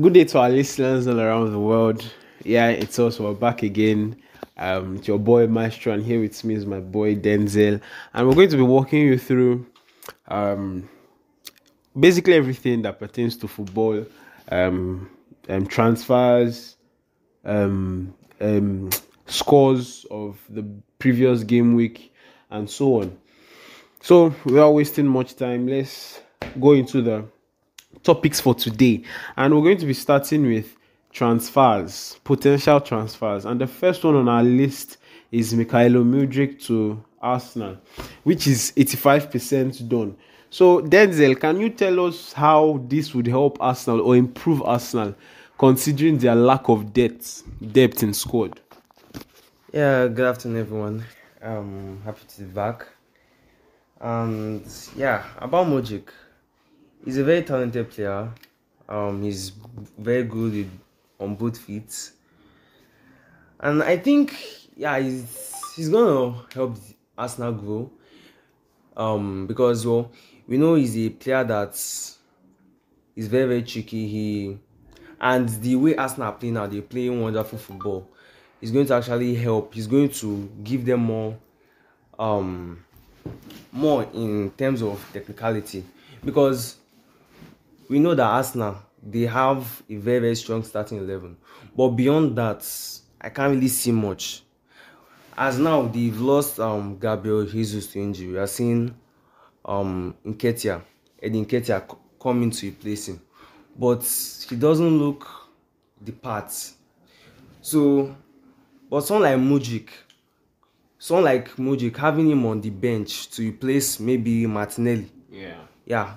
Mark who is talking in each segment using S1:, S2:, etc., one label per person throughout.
S1: Good day to our listeners all around the world. Yeah, it's us. We're back again. Um, it's your boy Maestro, and here with me is my boy Denzel, and we're going to be walking you through um, basically everything that pertains to football, um, um, transfers, um, um, scores of the previous game week, and so on. So, without wasting much time, let's go into the topics for today. And we're going to be starting with transfers, potential transfers. And the first one on our list is Mykhailo Mudryk to Arsenal, which is 85% done. So, Denzel, can you tell us how this would help Arsenal or improve Arsenal, considering their lack of depth, depth in squad?
S2: Yeah, good afternoon, everyone. Um, happy to be back. And yeah, about Mudryk, he's a very talented player. Um, he's very good on both feet, and I think yeah, he's he's gonna help Arsenal grow. Um, because well, we know he's a player that's he's very very tricky. He and the way Arsenal playing now, they're playing wonderful football. He's going to actually help. He's going to give them more, um, more in terms of technicality because we know that Arsenal they have a very very strong starting eleven, but beyond that, I can't really see much. As now they've lost um Gabriel Jesus to injury. We are seeing um Nketiah, Eddie Nketiah coming to replace him, but he doesn't look the part. So, but someone like Mudryk, someone like Mudryk having him on the bench to replace maybe Martinelli.
S1: Yeah.
S2: Yeah,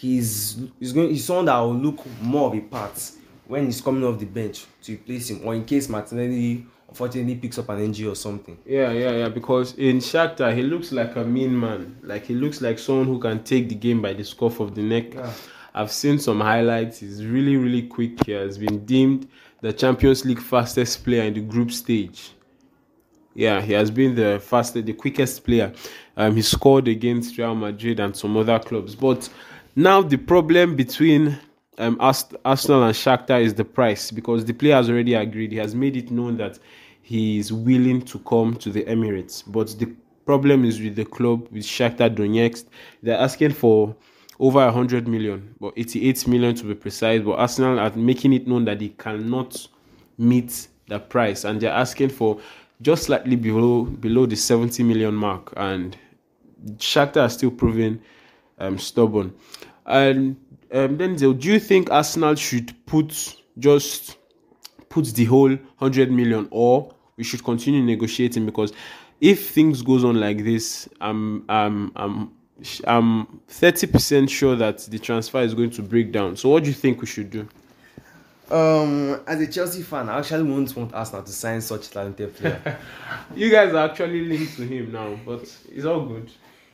S2: he's he's going he's someone that will look more of a part when he's coming off the bench to replace him or in case Martinelli unfortunately picks up an injury or something.
S1: Yeah, yeah, yeah. Because in Shakhtar, he looks like a mean man. Like he looks like someone who can take the game by the scruff of the neck.
S2: Yeah.
S1: I've seen some highlights. He's really, really quick. He has been deemed the Champions League fastest player in the group stage. Yeah, he has been the fastest, the quickest player. Um, he scored against Real Madrid and some other clubs. But now the problem between um, Arsenal and Shakhtar is the price because the player has already agreed. He has made it known that he is willing to come to the Emirates. But the problem is with the club, with Shakhtar Donetsk. They're asking for over 100 million, but 88 million to be precise. But Arsenal are making it known that they cannot meet the price and they're asking for just slightly below below the 70 million mark. And Shakhtar are still proving um, stubborn. And um, then do you think Arsenal should put just put the whole 100 million or we should continue negotiating because if things goes on like this i'm i'm i'm i'm 30% sure that the transfer is going to break down so what do you think we should do
S2: Um, as a Chelsea fan, I actually won't want Arsenal to sign such talented player.
S1: you guys are actually linked to him now but it's all good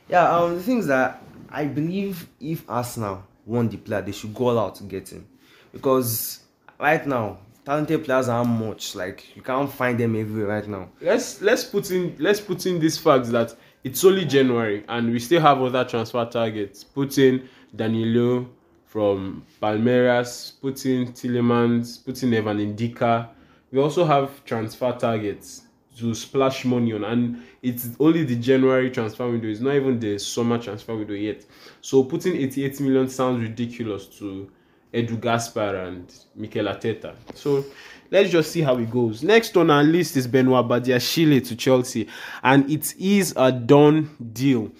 S2: yeah, um, the thing is that I believe if Arsenal want the player, they should go all out to get him because right now talented players aren't much. Like you can't find them everywhere right now.
S1: let's let's put in let's put in this fact that it's only January and we still have other transfer targets. Put in Danilo from Palmeiras, put in Tielemans, put in Evan Ndicka. We also have transfer targets to splash money on, and it's only the January transfer window. It's not even the summer transfer window yet. So putting 88 million sounds ridiculous to Edu Gaspar and Mikel Arteta. So let's just see how it goes. Next on our list is Benoit Badiashile to Chelsea, and it is a done deal.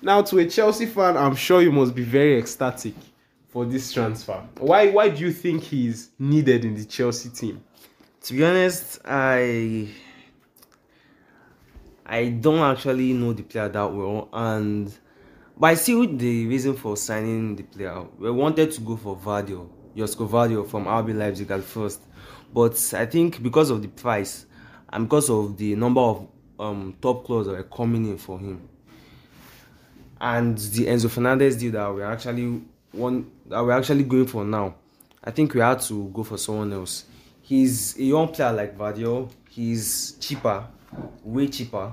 S1: Now, to a Chelsea fan, I'm sure you must be very ecstatic for this transfer. Why? Why do you think he's needed in the Chelsea team?
S2: To be honest, I I don't actually know the player that well, and but I see the reason for signing the player. We wanted to go for Gvardiol, Josko Gvardiol from RB Leipzig at first, but I think because of the price and because of the number of um, top clubs that were coming in for him, and the Enzo Fernandez deal that we're actually one that we're actually going for now, I think we had to go for someone else. He's a young player like Gvardiol. He's cheaper, way cheaper.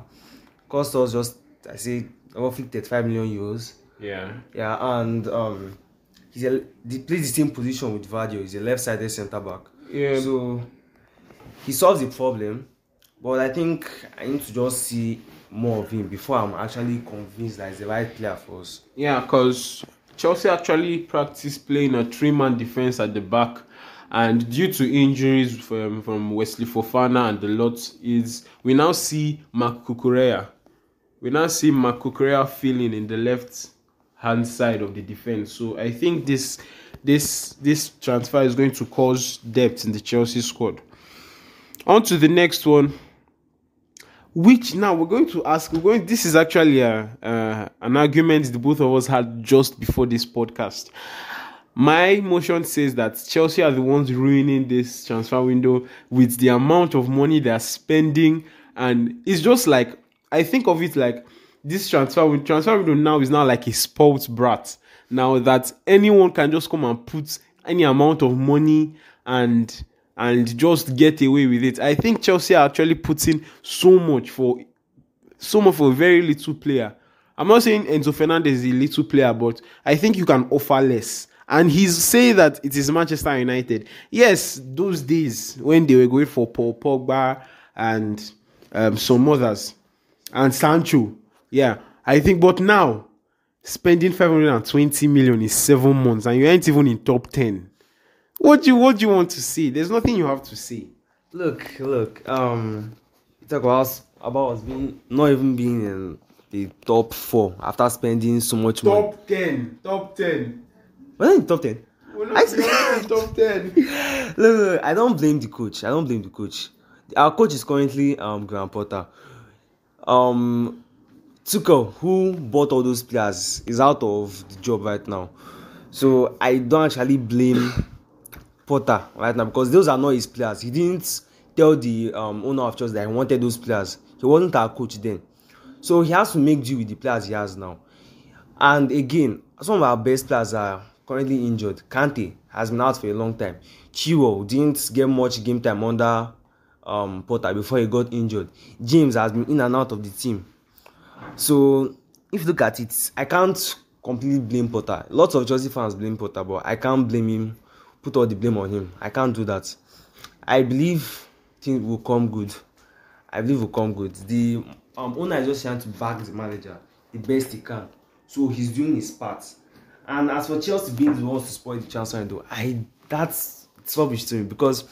S2: Cost us just I say roughly 35 million euros.
S1: Yeah.
S2: Yeah, and um, he's a he plays the same position with Gvardiol. He's a left-sided centre back.
S1: Yeah.
S2: So he solves the problem, but I think I need to just see more of him before I'm actually convinced that he's the right player for us.
S1: Yeah, because Chelsea actually practiced playing a three-man defense at the back, and due to injuries from, from Wesley Fofana and the lot, is we now see Marc Cucurella. We now see Marc Cucurella filling in the left hand side of the defense. So I think this this this transfer is going to cause depth in the Chelsea squad. On to the next one which now we're going to ask we're going this is actually a, uh, an argument the both of us had just before this podcast my motion says that chelsea are the ones ruining this transfer window with the amount of money they're spending and it's just like i think of it like this transfer transfer window now is now like a spoilt brat now that anyone can just come and put any amount of money and and just get away with it. I think Chelsea are actually putting so much for so much for a very little player. I'm not saying Enzo Fernandez is a little player, but I think you can offer less. And he's saying that it is Manchester United. Yes, those days when they were going for Paul Pogba and um, some others and Sancho. Yeah, I think, but now spending 520 million in seven months and you ain't even in top 10 what do you what do you want to see? There's nothing you have to see.
S2: Look, look. Um, talk about us, about us being not even being in the top four after spending so much
S1: top
S2: money.
S1: Top ten, top ten.
S2: We're not in top ten.
S1: We're not, we're not in top ten.
S2: look, look, I don't blame the coach. I don't blame the coach. Our coach is currently um Graham Potter. Um, Tuchel, who bought all those players, is out of the job right now. So I don't actually blame Potter right now because those are not his players. He didn't tell the um, owner of Chelsea that he wanted those players. He wasn't our coach then. So he has to make do with the players he has now. And again, some of our best players are currently injured. Kante has been out for a long time. Chilwell didn't get much game time under um, Potter before he got injured. James has been in and out of the team. So if you look at it, I can't completely blame Potter. Lots of Chelsea fans blame Potter, but I can't blame him put all the blame on him. I can't do that. I believe things will come good. I believe will come good. The um, owner is just trying to back the manager the best he can. So he's doing his part. And as for Chelsea being the ones to spoil the chance window, I that's it's rubbish to me because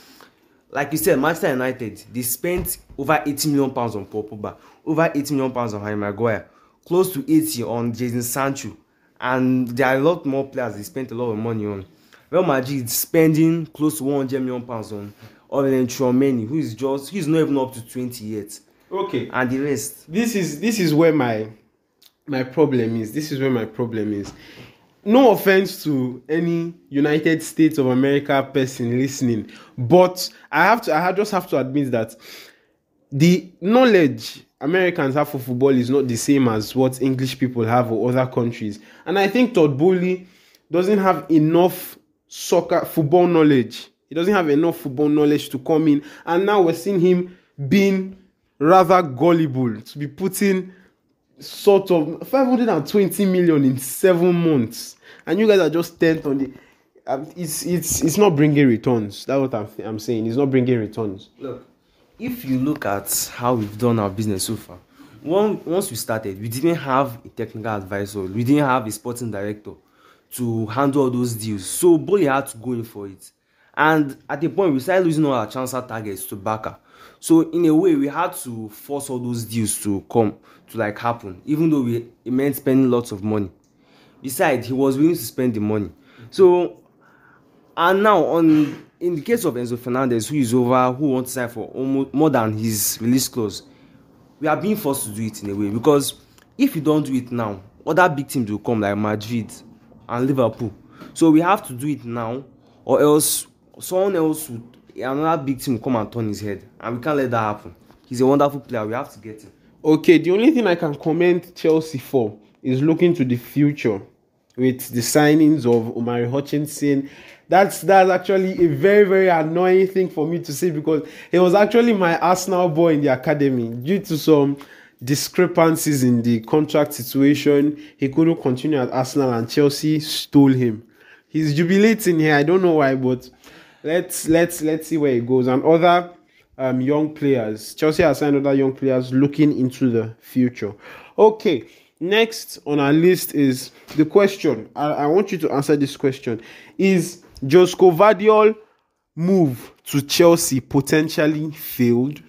S2: like you said, Manchester United they spent over 80 million pounds on Paul Pogba, over 80 million pounds on Harry Maguire, close to 80 on Jadon Sancho, and there are a lot more players they spent a lot of money on. Real Madrid spending close to 100 million pounds on Aurelien Tchouameni, who is just he's not even up to 20 yet.
S1: Okay.
S2: And the rest.
S1: This is this is where my my problem is. This is where my problem is. No offense to any United States of America person listening, but I have to I just have to admit that the knowledge Americans have for football is not the same as what English people have or other countries. And I think Todd Bowley doesn't have enough soccer football knowledge. He doesn't have enough football knowledge to come in, and now we're seeing him being rather gullible to be putting sort of 520 million in seven months, and you guys are just tenth on the. Um, it's it's it's not bringing returns. That's what I'm I'm saying. It's not bringing returns.
S2: Look, if you look at how we've done our business so far, one once we started, we didn't have a technical advisor. We didn't have a sporting director to handle all those deals. So Boli had to go in for it. And at a point, we started losing all our transfer targets to Barca. So in a way, we had to force all those deals to come to like happen, even though we it meant spending lots of money. Besides, he was willing to spend the money. So and now on in the case of Enzo Fernandez, who is over, who wants to sign for almost more than his release clause, we are being forced to do it in a way because if you don't do it now, other big teams will come like Madrid, and Liverpool. So we have to do it now, or else someone else would another big team will come and turn his head, and we can't let that happen. He's a wonderful player. We have to get him.
S1: Okay, the only thing I can comment Chelsea for is looking to the future with the signings of Omari Hutchinson. That's that's actually a very very annoying thing for me to say because he was actually my Arsenal boy in the academy due to some discrepancies in the contract situation. He couldn't continue at Arsenal and Chelsea stole him. he's jubilating here. I don't know why, but let's let's let's see where it goes. And other um, young players, Chelsea has signed other young players looking into the future. Okay, next on our list is the question. I, I want you to answer this question: Is Josko Gvardiol move to Chelsea potentially failed?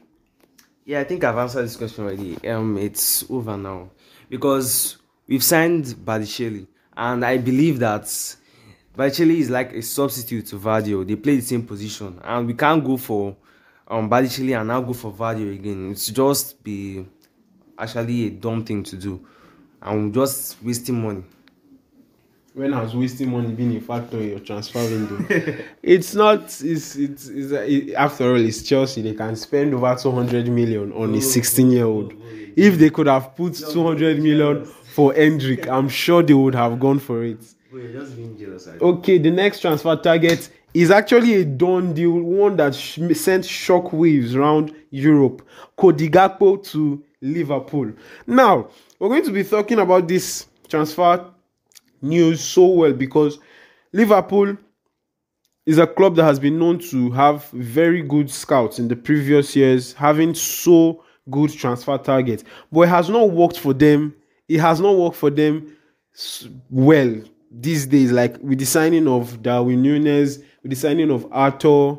S2: Yeah, I think I've answered this question already. Um, it's over now because we've signed Badiashile, and I believe that Badiashile is like a substitute to Gvardiol. They play the same position, and we can't go for um Badiashile and now go for Gvardiol again. It's just be actually a dumb thing to do, and we're just wasting money.
S1: when has wasting money been a factor in your transfer window? it's not. It's it's, it's it, after all, it's Chelsea. They can spend over two hundred million on a sixteen-year-old. If they could have put two hundred million for Endrick, I'm sure they would have gone for it.
S2: We're just being jealous.
S1: Okay, the next transfer target is actually a done deal, one that sh- sent shockwaves around Europe. Cody Gakpo to Liverpool. Now, we're going to be talking about this transfer news so well because Liverpool is a club that has been known to have very good scouts in the previous years, having so good transfer targets. But it has not worked for them. It has not worked for them well these days. Like with the signing of Darwin Nunez, with the signing of Arthur,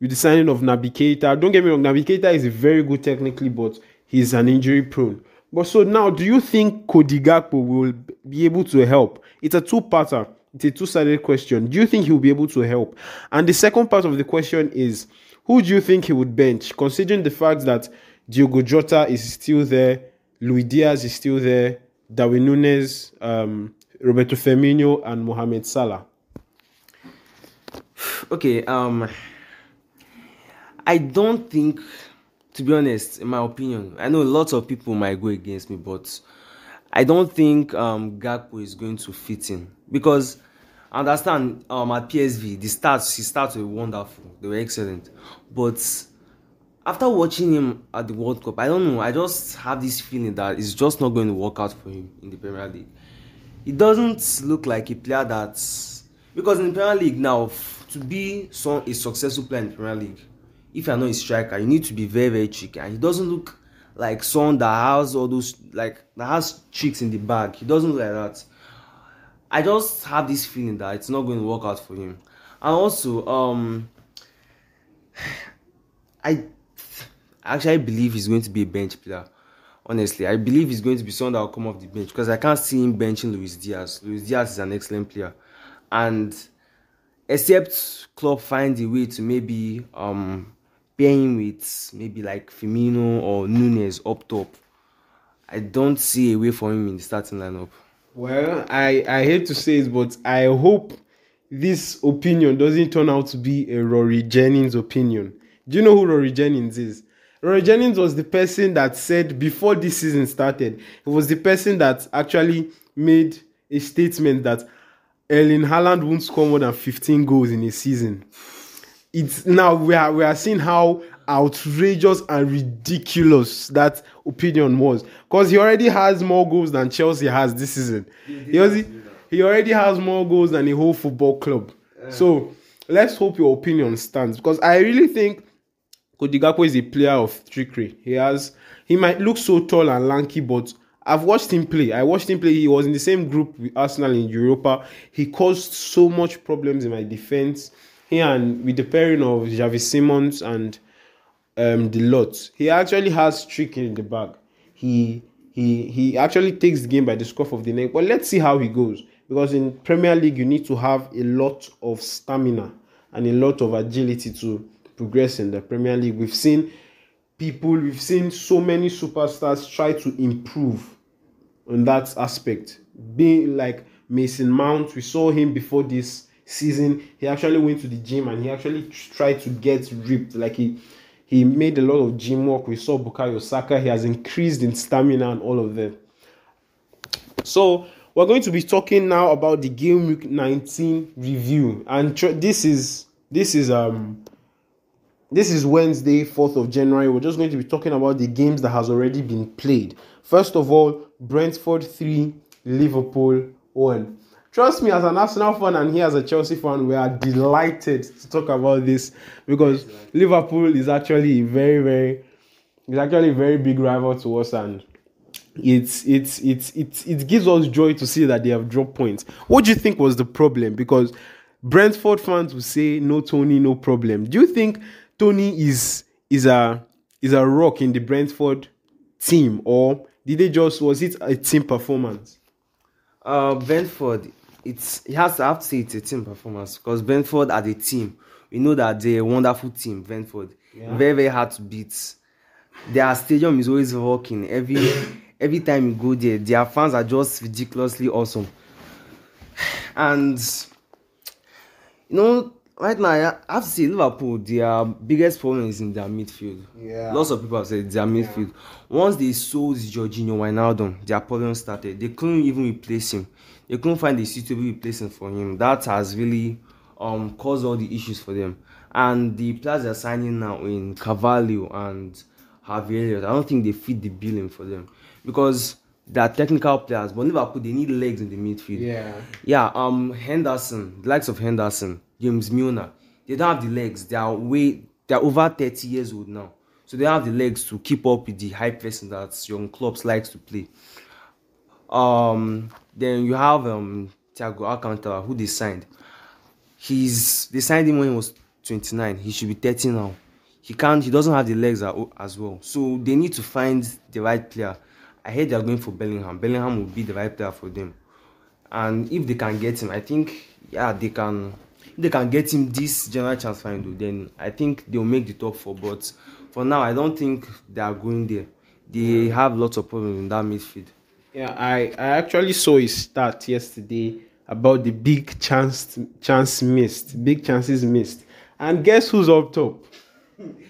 S1: with the signing of Keita. Don't get me wrong, Keita is very good technically, but he's an injury prone. But so now, do you think Cody Gakpo will be able to help? It's a two-parter. It's a two-sided question. Do you think he'll be able to help? And the second part of the question is, who do you think he would bench, considering the fact that Diogo Jota is still there, Luis Diaz is still there, Darwin Nunez, um, Roberto Firmino, and Mohamed Salah?
S2: Okay, um, I don't think, to be honest, in my opinion, I know lots of people might go against me, but I don't think um Gakpo is going to fit in because understand um at PSV the stats his stats were wonderful, they were excellent, but after watching him at the World Cup, I don't know, I just have this feeling that it's just not going to work out for him in the Premier League. It doesn't look like a player that because in the Premier League now to be some a successful player in the Premier League, if you're not a striker, you need to be very very tricky, and he doesn't look like someone that has all those like that has tricks in the bag. He doesn't look like that. I just have this feeling that it's not going to work out for him, and also um, I actually believe he's going to be a bench player. Honestly, I believe he's going to be someone that will come off the bench because I can't see him benching Luis Diaz. Luis Diaz is an excellent player, and except Klopp finds a way to maybe um pair him with maybe like Firmino or Nunez up top, I don't see a way for him in the starting lineup.
S1: Well, I, I hate to say it, but I hope this opinion doesn't turn out to be a Rory Jennings opinion. Do you know who Rory Jennings is? Rory Jennings was the person that said before this season started, he was the person that actually made a statement that Erling Haaland won't score more than 15 goals in a season. It's now we are we are seeing how outrageous and ridiculous that opinion was because he already has more goals than Chelsea has this season. He already, he already has more goals than the whole football club. So let's hope your opinion stands because I really think Cody Gakpo is a player of trickery. He has he might look so tall and lanky, but I've watched him play. I watched him play. He was in the same group with Arsenal in Europa. He caused so much problems in my defense. He and with the pairing of Xavi Simons and um the lot, he actually has trick in the bag. He he he actually takes the game by the scruff of the neck. But let's see how he goes. Because in Premier League, you need to have a lot of stamina and a lot of agility to progress in the Premier League. We've seen people, we've seen so many superstars try to improve on that aspect. Being like Mason Mount, we saw him before this season. He actually went to the gym and he actually tried to get ripped. Like he he made a lot of gym work. We saw Bukayo Saka. He has increased in stamina and all of that. So we're going to be talking now about the game week 19 review, and tr- this is this is um this is Wednesday, 4th of January. We're just going to be talking about the games that has already been played. First of all, Brentford 3, Liverpool 1. trust me, as an Arsenal fan and here as a Chelsea fan, we are delighted to talk about this because Liverpool is actually very, very, is actually a very big rival to us, and it's it's it's it's it gives us joy to see that they have dropped points. What do you think was the problem? Because Brentford fans will say no Toney, no problem. Do you think Toney is is a is a rock in the Brentford team, or did they just was it a team performance?
S2: Uh, Brentford, it's it has to have to say it's a team performance because Brentford as a team, we know that they're a wonderful team. Brentford,
S1: Yeah.
S2: very very hard to beat. Their stadium is always rocking. Every every time you go there, their fans are just ridiculously awesome. And you know, right now I have to say Liverpool, their biggest problem is in their midfield.
S1: Yeah.
S2: Lots of people have said their midfield. Once they sold Jorginho Wijnaldum, their problem started. They couldn't even replace him. They couldn't find a suitable replacement for him. That has really um caused all the issues for them. And the players they're signing now in Carvalho and Elliott, I don't think they fit the billing for them because they're technical players. But Liverpool, they need legs in the midfield.
S1: Yeah.
S2: Yeah, um, Henderson, the likes of Henderson, James Milner, they don't have the legs. They are way, they're over 30 years old now. So they don't have the legs to keep up with the high pressing that young clubs likes to play. Um, then you have um Thiago Alcantara, who they signed. He's they signed him when he was 29. He should be 30 now. He can't. He doesn't have the legs as well. So they need to find the right player. I heard they are going for Bellingham. Bellingham will be the right player for them. And if they can get him, I think yeah they can. They can get him this general transfer window, then I think they'll make the top four. But for now, I don't think they are going there. They have lots of problems in that midfield.
S1: Yeah, I, I actually saw a stat yesterday about the big chance chance missed, big chances missed. And guess who's up top?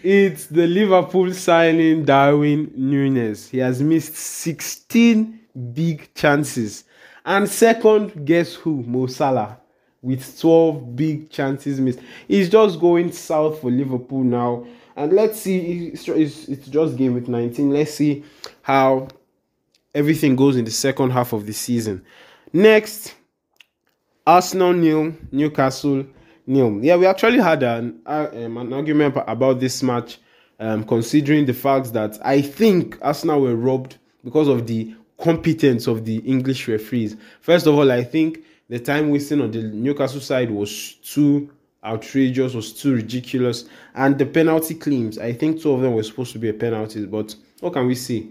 S1: It's the Liverpool signing Darwin Nunez. He has missed 16 big chances. And second, guess who? Mo Salah with 12 big chances missed. He's just going south for Liverpool now. And let's see, it's, just game with 19. Let's see how everything goes in the second half of the season. Next, Arsenal nil, Newcastle Yeah, we actually had an uh, um, an argument about this match, um, considering the fact that I think Arsenal were robbed because of the competence of the English referees. First of all, I think the time wasting on the Newcastle side was too outrageous, was too ridiculous, and the penalty claims. I think two of them were supposed to be a penalties, but what can we say?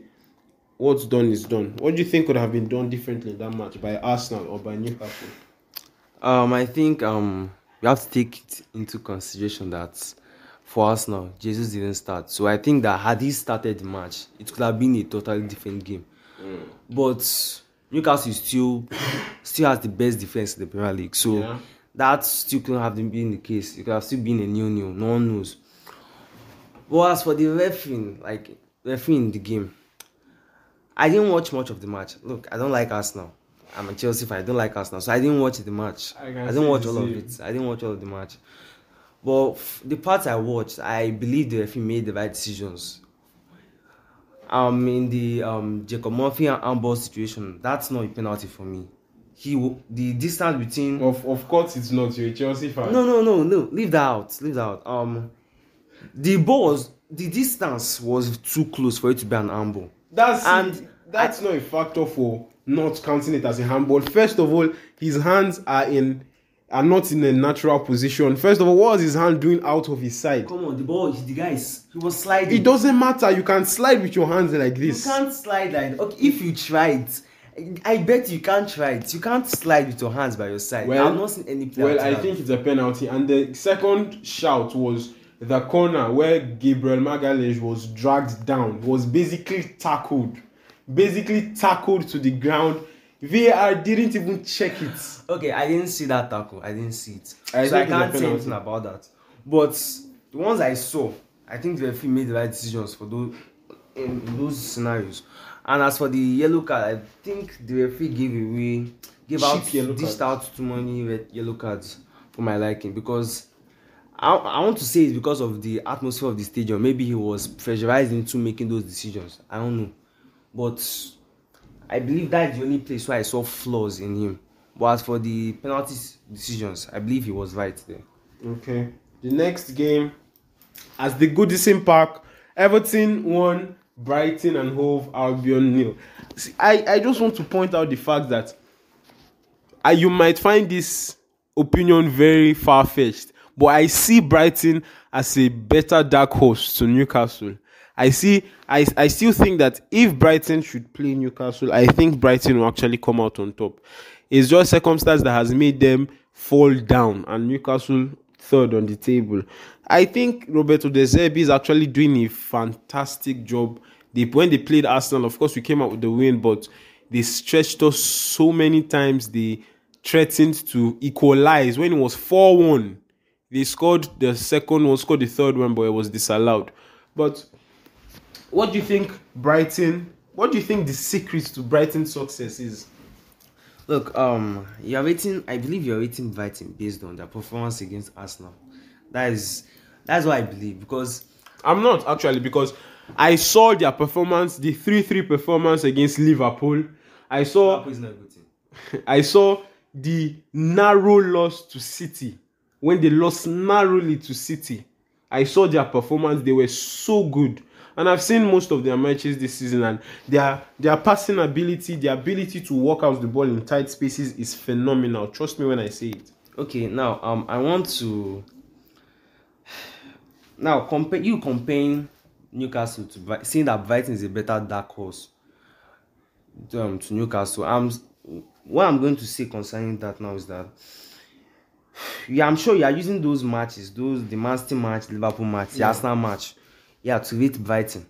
S1: what's done is done. What do you think could have been done differently in that match by Arsenal or by Newcastle?
S2: Um, I think um you have to take it into consideration that for Arsenal, Jesus didn't start. So I think that had he started the match, it could have been a totally different game. Mm. But Newcastle still still has the best defense in the Premier League. So
S1: Yeah.
S2: that still couldn't have been the case. It could have still been a new new. No one knows. But as for the refereeing, like refereeing the game, I didn't watch much of the match. Look, I don't like Arsenal. I'm a Chelsea fan. I don't like Arsenal, so I didn't watch the match.
S1: I
S2: I, didn't watch all of it. I didn't watch all of the match. But f- the parts I watched, I believe the referee made the right decisions. Um, in the um Jacob Murphy and handball situation, that's not a penalty for me. He w- the distance between
S1: Of of course, it's not. You're a Chelsea fan.
S2: no, no, no, no. Leave that out. Leave that out. Um, the ball was the distance was too close for it to be an handball.
S1: that's
S2: And
S1: that's not a factor for not counting it as a handball. First of all, his hands are in are not in a natural position. First of all, what was his hand doing out of his side?
S2: Come on, the ball. The guys, he was sliding.
S1: It doesn't matter. You can slide with your hands like
S2: You
S1: this.
S2: can't slide like okay. If you try it, I bet you can't try it. You can't slide with your hands by your side.
S1: Well-
S2: I've not seen any player.
S1: Well, I think it's a penalty. And the second shout was the corner where Gabriel Magalhaes was dragged down, was basically tackled, basically tackled to the ground. VAR didn't even check it.
S2: Okay, I didn't see that tackle. I didn't see it.
S1: I
S2: so I
S1: think it's a
S2: can't say anything about that. But the ones I saw, I think the referee made the right decisions for those in, those scenarios. And as for the yellow card, I think the referee gave away, gave out,
S1: Cheap yellow
S2: dished
S1: cards.
S2: out too many red, yellow cards for my liking because I, I want to say it's because of the atmosphere of the stadium. Maybe he was pressurized into making those decisions. I don't know, but I believe that's the only place where I saw flaws in him. But as for the penalty decisions, I believe he was right there.
S1: Okay. The next game, as the Goodison Park, Everton won, Brighton and Hove Albion nil. See, I, I just want to point out the fact that you might find this opinion very far fetched, but I see Brighton as a better dark horse to Newcastle. I see, I, I still think that if Brighton should play Newcastle, I think Brighton will actually come out on top. It's just circumstance that has made them fall down, and Newcastle third on the table. I think Roberto De Zerbi is actually doing a fantastic job. They, when they played Arsenal, of course, we came out with the win, but they stretched us so many times. They threatened to equalize when it was 4 1. They scored the second one, scored the third one, but it was disallowed. But what do you think Brighton? What do you think the secret to Brighton's success is?
S2: Look, um, you're rating. I believe you're rating Brighton based on their performance against Arsenal. That is, that's what I believe because
S1: I'm not actually because I saw their performance, the three-three performance against Liverpool. I saw,
S2: Liverpool is not a good team.
S1: I saw the narrow loss to City when they lost narrowly to City. I saw their performance; they were so good. And I've seen most of their matches this season, and their their passing ability, their ability to work out the ball in tight spaces is phenomenal. Trust me when I say it.
S2: Okay, now um, I want to now compare you comparing Newcastle to saying that Brighton is a better dark horse um, to Newcastle. I'm what I'm going to say concerning that now is that yeah, I'm sure you are using those matches, those the Man City match, Liverpool match, the
S1: Yeah.
S2: Arsenal match, yeah, to rate Brighton.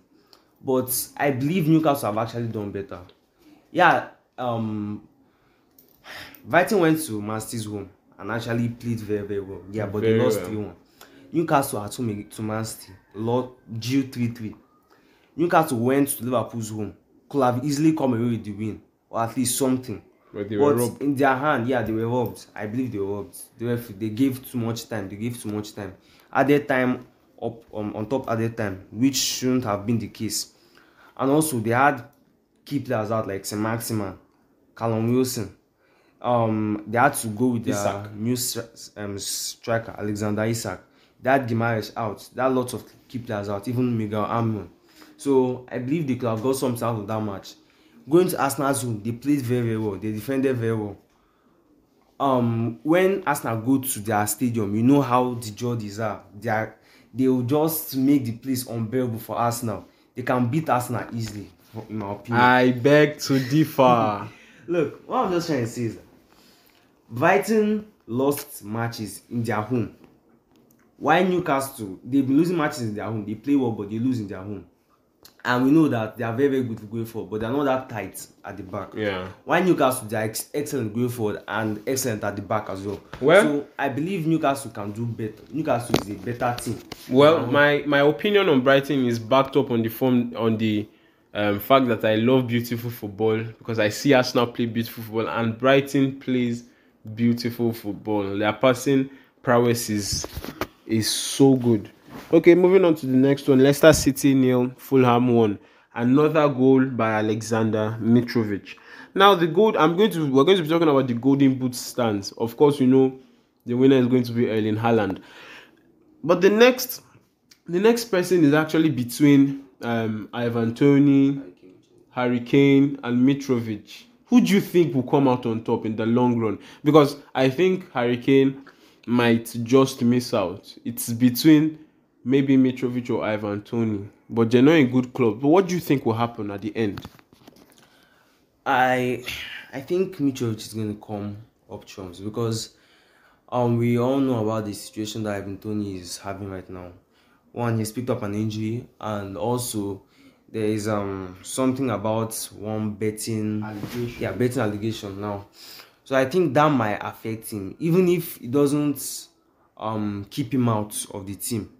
S2: But I believe Newcastle have actually done better. Yeah, um, Brighton went to Man City's home and actually played very, very well. Yeah, but
S1: Very
S2: they lost
S1: well.
S2: 3 1. Newcastle at home to Man City, lost drew 3 3. Newcastle went to Liverpool's home, could have easily come away with the win, or at least something.
S1: But they were
S2: But
S1: robbed.
S2: in their hand, yeah, they were robbed. I believe they were robbed. They were, they gave too much time. They gave too much time. Added time up um, on top added time, which shouldn't have been the case. And also they had key players out like St. Maximan, Callum Wilson. Um, they had to go with their
S1: Isak.
S2: new um, striker Alexander Isak. Had Gimares out. Are lots of key players out, even Miguel Amon. So I believe they could have got something out of that match. Going to Arsenal's home, they played very, very well. They defended very well. Um, when Arsenal go to their stadium, you know how the Geordies are. They are they will just make the place unbearable for Arsenal. They can beat Arsenal easily, in my opinion.
S1: I beg to differ.
S2: Look, what I'm just trying to say is that Brighton lost matches in their home. Why Newcastle? They've been losing matches in their home. They play well, but they lose in their home. And we know that they are very, very good going forward, but they're not that tight at the back.
S1: yeah.
S2: Why Newcastle? They are ex- excellent going forward and excellent at the back as well.
S1: Well-
S2: so I believe Newcastle can do better. Newcastle is a better team.
S1: Well, my my opinion on Brighton is backed up on the form on the um, fact that I love beautiful football because I see Arsenal play beautiful football and Brighton plays beautiful football. Their passing prowess is is so good. Okay, moving on to the next one. Leicester City nil, Fulham one. Another goal by Alexander Mitrovic. Now the goal I'm going to we're going to be talking about the golden boot stands. Of course, you know the winner is going to be Erling Haaland. But the next, the next person is actually between um, Ivan Toney, Harry Kane, and Mitrovic. Who do you think will come out on top in the long run? Because I think Harry Kane might just miss out. It's between maybe Mitrovic or Ivan Toney, but they're not in good club. But what do you think will happen at the end?
S2: I I think Mitrovic is going to come up trumps because um we all know about the situation that Ivan Toney is having right now. One, he's picked up an injury, and also there is um something about one betting
S1: Allegation.
S2: yeah betting allegation now. So I think that might affect him, even if it doesn't um keep him out of the team.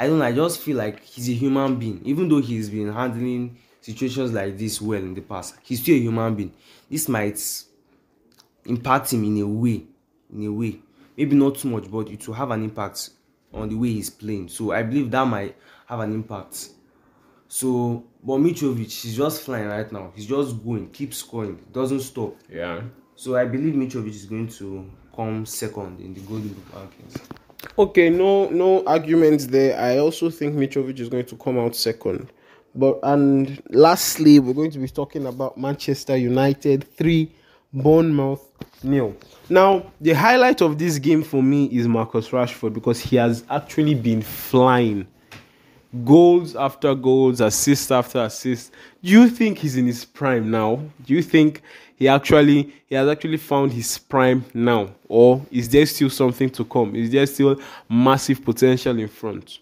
S2: I don't know, I just feel like he's a human being. Even though he's been handling situations like this well in the past, he's still a human being. This might impact him in a way. In a way. Maybe not too much, but it will have an impact on the way he's playing. So I believe that might have an impact. So but Mitrovic, he's just flying right now. He's just going, keeps scoring, doesn't stop.
S1: Yeah.
S2: So I believe Mitrovic is going to come second in the Golden Boot rankings.
S1: Okay, no no arguments there. I also think Mitrovic is going to come out second. But and lastly, we're going to be talking about Manchester United 3 Bournemouth nil. Now, the highlight of this game for me is Marcus Rashford because he has actually been flying. Goals after goals, assist after assist. Do you think he's in his prime now? Do you think he actually he has actually found his prime now? Or is there still something to come? Is there still massive potential in front?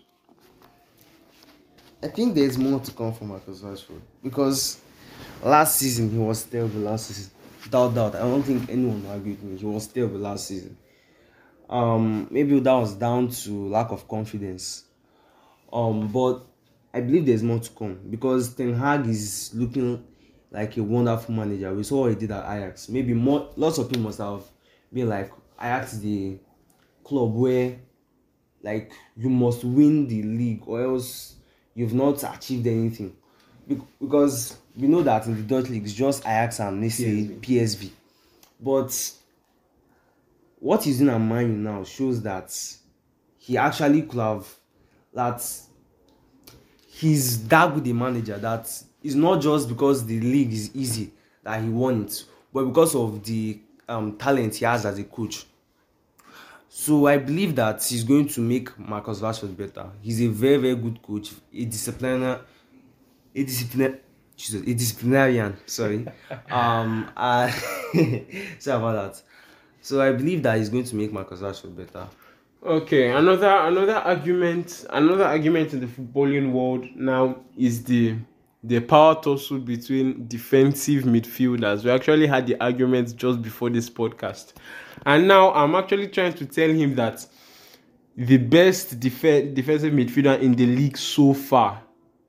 S2: I think there's more to come from Marcus Rashford because last season he was terrible. Last season, without doubt, I don't think anyone will agree with me. He was terrible last season. Um, maybe that was down to lack of confidence. Um, but I believe there's more to come because Ten Hag is looking like a wonderful manager. We saw what he did at Ajax. Maybe more, lots of people must have been like Ajax, the club where like you must win the league or else you've not achieved anything because we know that in the Dutch league it's just Ajax and let's PSV. But what he's doing at Man now shows that he actually could have that he's that good a manager that it's not just because the league is easy that he won it, but because of the um, talent he has as a coach. So I believe that he's going to make Marcus Rashford better. He's a very, very good coach, a discipliner, a discipliner, Jesus, a disciplinarian. Sorry, um, uh, sorry about that. So I believe that he's going to make Marcus Rashford better.
S1: Okay, another another argument, another argument in the footballing world now is the the power tussle between defensive midfielders. We actually had the argument just before this podcast. And now I'm actually trying to tell him that the best def- defensive midfielder in the league so far.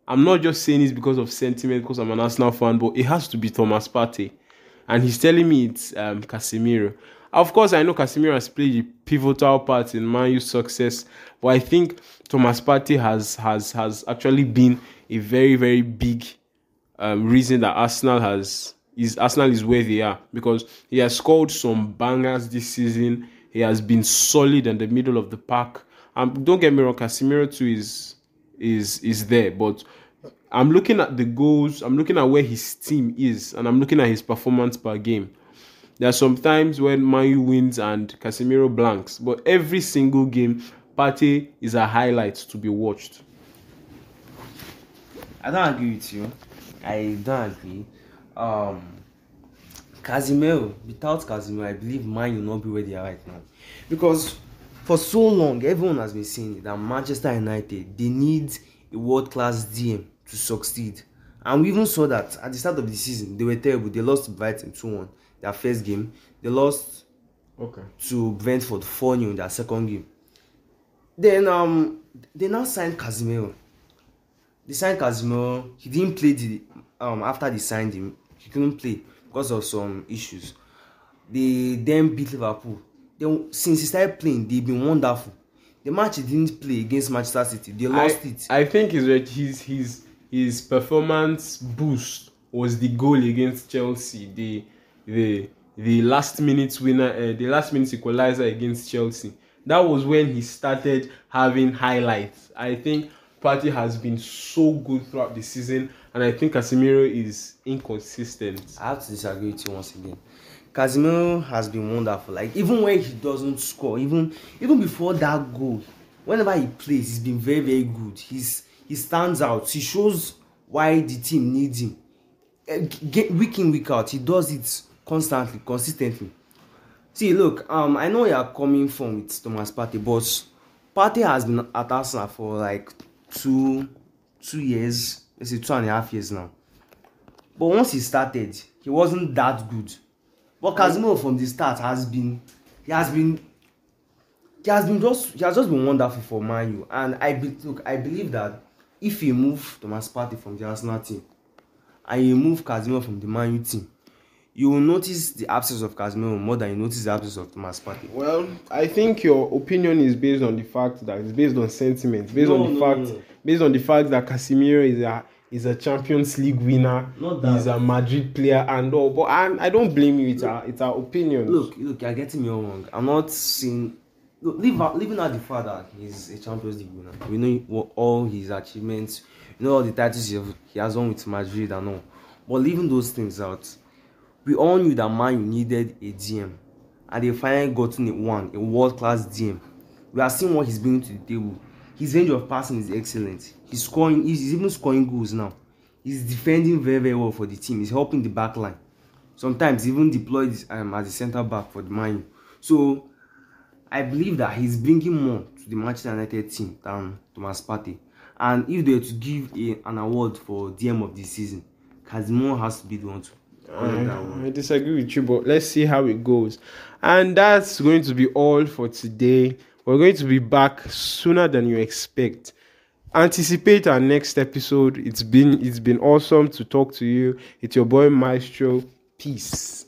S1: I'm not just saying this because of sentiment, because I'm an Arsenal fan, but it has to be Thomas Partey. And he's telling me it's um, Casemiro. Of course, I know Casemiro has played a pivotal part in Man U's success, but I think Thomas Partey has has has actually been a very very big um, reason that Arsenal has is Arsenal is where they are because he has scored some bangers this season. He has been solid in the middle of the pack. Um, don't get me wrong, Casemiro too is is is there, but I'm looking at the goals. I'm looking at where his team is, and I'm looking at his performance per game. There are some times when Manu wins and Casemiro blanks, but every single game, Partey is a highlight to be watched.
S2: I don't agree with you. I don't agree. Um, Casemiro, without Casemiro, I believe Man will not be where they are right now. Because for so long, everyone has been saying that Manchester United they need a world class DM to succeed. And we even saw that at the start of the season, they were terrible. They lost to Brighton 2 1, their first game. They lost
S1: Okay.
S2: to Brentford 4 0 in their second game. Then um they now signed Casemiro. They signed Casemiro. He didn't play the um after they signed him. He couldn't play because of some issues. They then beat Liverpool. Then since he started playing, they've been wonderful. The match he didn't play against Manchester City, they lost
S1: I,
S2: it.
S1: I think his his his his performance boost was the goal against Chelsea. The the the last minute winner, uh, the last minute equalizer against Chelsea. That was when he started having highlights. I think Partey has been so good throughout the season, and I think Casemiro is inconsistent.
S2: I have to disagree with you once again. Casemiro has been wonderful. Like even when he doesn't score, even even before that goal, whenever he plays, he's been very very good. He's he stands out. He shows why the team needs him. Eh, Get, week in week out, he does it constantly, consistently. See, look, um, I know you are coming from with Thomas Partey, but Partey has been at Arsenal for like two two years, let's say two and a half years now. But once he started, he wasn't that good. But Casemiro from the start has been he has been he has been just he has just been wonderful for Man U. And I be, look I believe that if you move Thomas Partey from the Arsenal team and you move Casemiro from the Man U team, you will notice the absence of Casemiro more than you notice the absence of Thomas Partey.
S1: Well, I think your opinion is based on the fact that it's based on sentiment, based
S2: No,
S1: on the
S2: no,
S1: fact,
S2: no,
S1: based on the fact that Casemiro is a He's a Champions League winner.
S2: Not that.
S1: He's a Madrid player and all. But I, I don't blame you. It's our, it's our opinion.
S2: Look, look, you're getting me all wrong. I'm not saying. Look, leave out, leaving out the fact that he's a Champions League winner. We know all his achievements, you know all the titles he has won with Madrid and all. But leaving those things out, we all knew that Man U needed a DM, and they finally gotten one, a world class DM. We are seeing what he's bringing to the table. His range of passing is excellent. He's scoring. He's even scoring goals now. He's defending very very well for the team. He's helping the back line. Sometimes even deployed um, as a centre back for the Man U. So I believe that he's bringing more to the Manchester United team than Thomas Partey. And if they were to give a, an award for DM of the season, Casemiro has to be the one to.
S1: I, mm-hmm. I disagree with you, but let's see how it goes. And that's going to be all for today. We're going to be back sooner than you expect. Anticipate our next episode. It's been it's been awesome to talk to you. It's your boy Maestro. Peace.